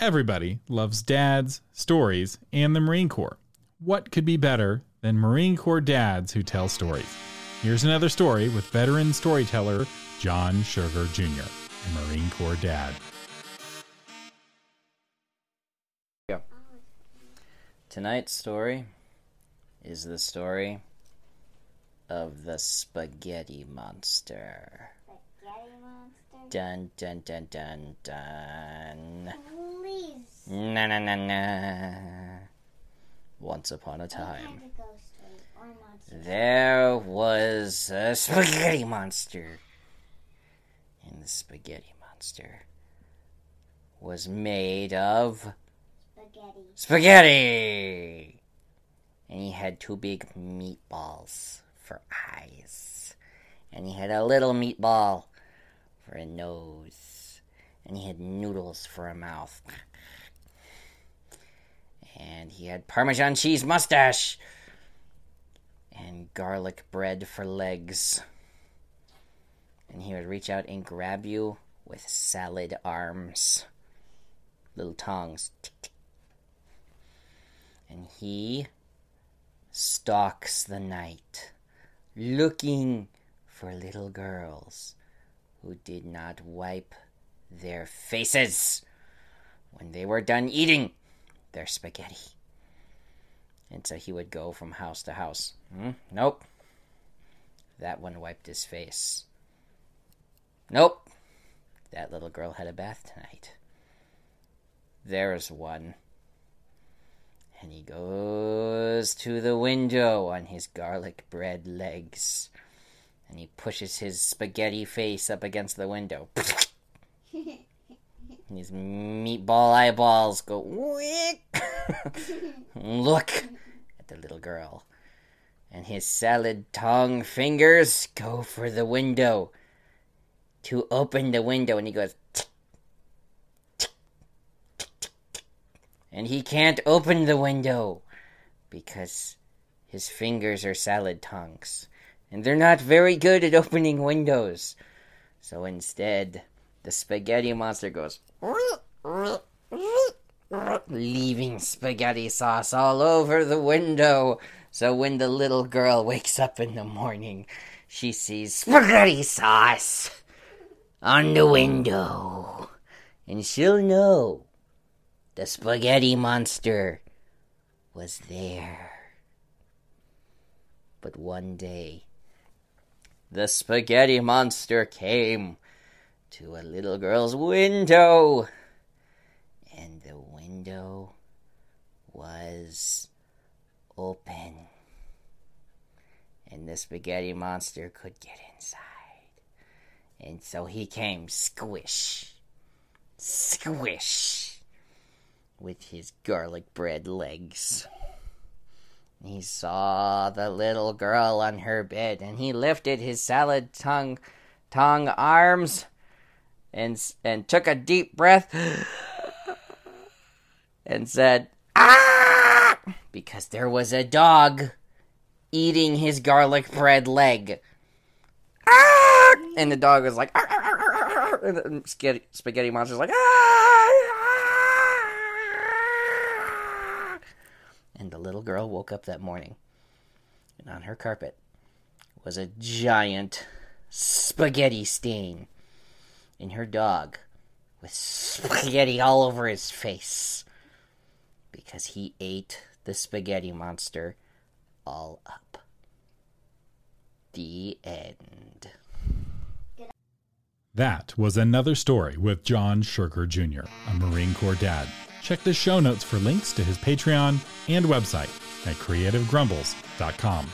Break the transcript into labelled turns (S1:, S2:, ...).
S1: Everybody loves dads, stories, and the Marine Corps. What could be better than Marine Corps dads who tell stories? Here's another story with veteran storyteller John Sugar Jr., a Marine Corps dad.
S2: Tonight's story is the story of the spaghetti monster.
S3: Spaghetti monster?
S2: Dun dun dun dun dun. Na na na na. Once upon a time,
S3: kind of ghost story or monster?
S2: there was a spaghetti monster. And the spaghetti monster was made of
S3: Spaghetti.
S2: spaghetti. And he had two big meatballs for eyes. And he had a little meatball for a nose. And he had noodles for a mouth. And he had Parmesan cheese mustache. And garlic bread for legs. And he would reach out and grab you with salad arms. Little tick. And he stalks the night, looking for little girls who did not wipe their faces when they were done eating their spaghetti. And so he would go from house to house. Hmm? Nope. That one wiped his face. Nope. That little girl had a bath tonight. There's one. And he goes to the window on his garlic bread legs. And he pushes his spaghetti face up against the window. his meatball eyeballs go wick. Look at the little girl. And his salad tongue fingers go for the window to open the window. And he goes, and he can't open the window because his fingers are salad tongues and they're not very good at opening windows. So instead, the spaghetti monster goes leaving spaghetti sauce all over the window. So when the little girl wakes up in the morning, she sees spaghetti sauce on the window. And she'll know the spaghetti monster was there. But one day, the spaghetti monster came to a little girl's window, and the window was open. And the spaghetti monster could get inside. And so he came squish, squish with his garlic bread legs. He saw the little girl on her bed, and he lifted his salad tongue, tongue arms, and and took a deep breath, and said, "Ah!" because there was a dog eating his garlic bread leg. Ah! And the dog was like, "Arr, arr, arr, arr, arr," and the spaghetti, spaghetti monster's like, "Ah!" And the little girl woke up that morning, and on her carpet was a giant spaghetti stain, and her dog with spaghetti all over his face because he ate the spaghetti monster all up. The end.
S1: That was another story with John Sugar Jr., a Marine Corps dad. Check the show notes for links to his Patreon and website at creativegrumbles.com.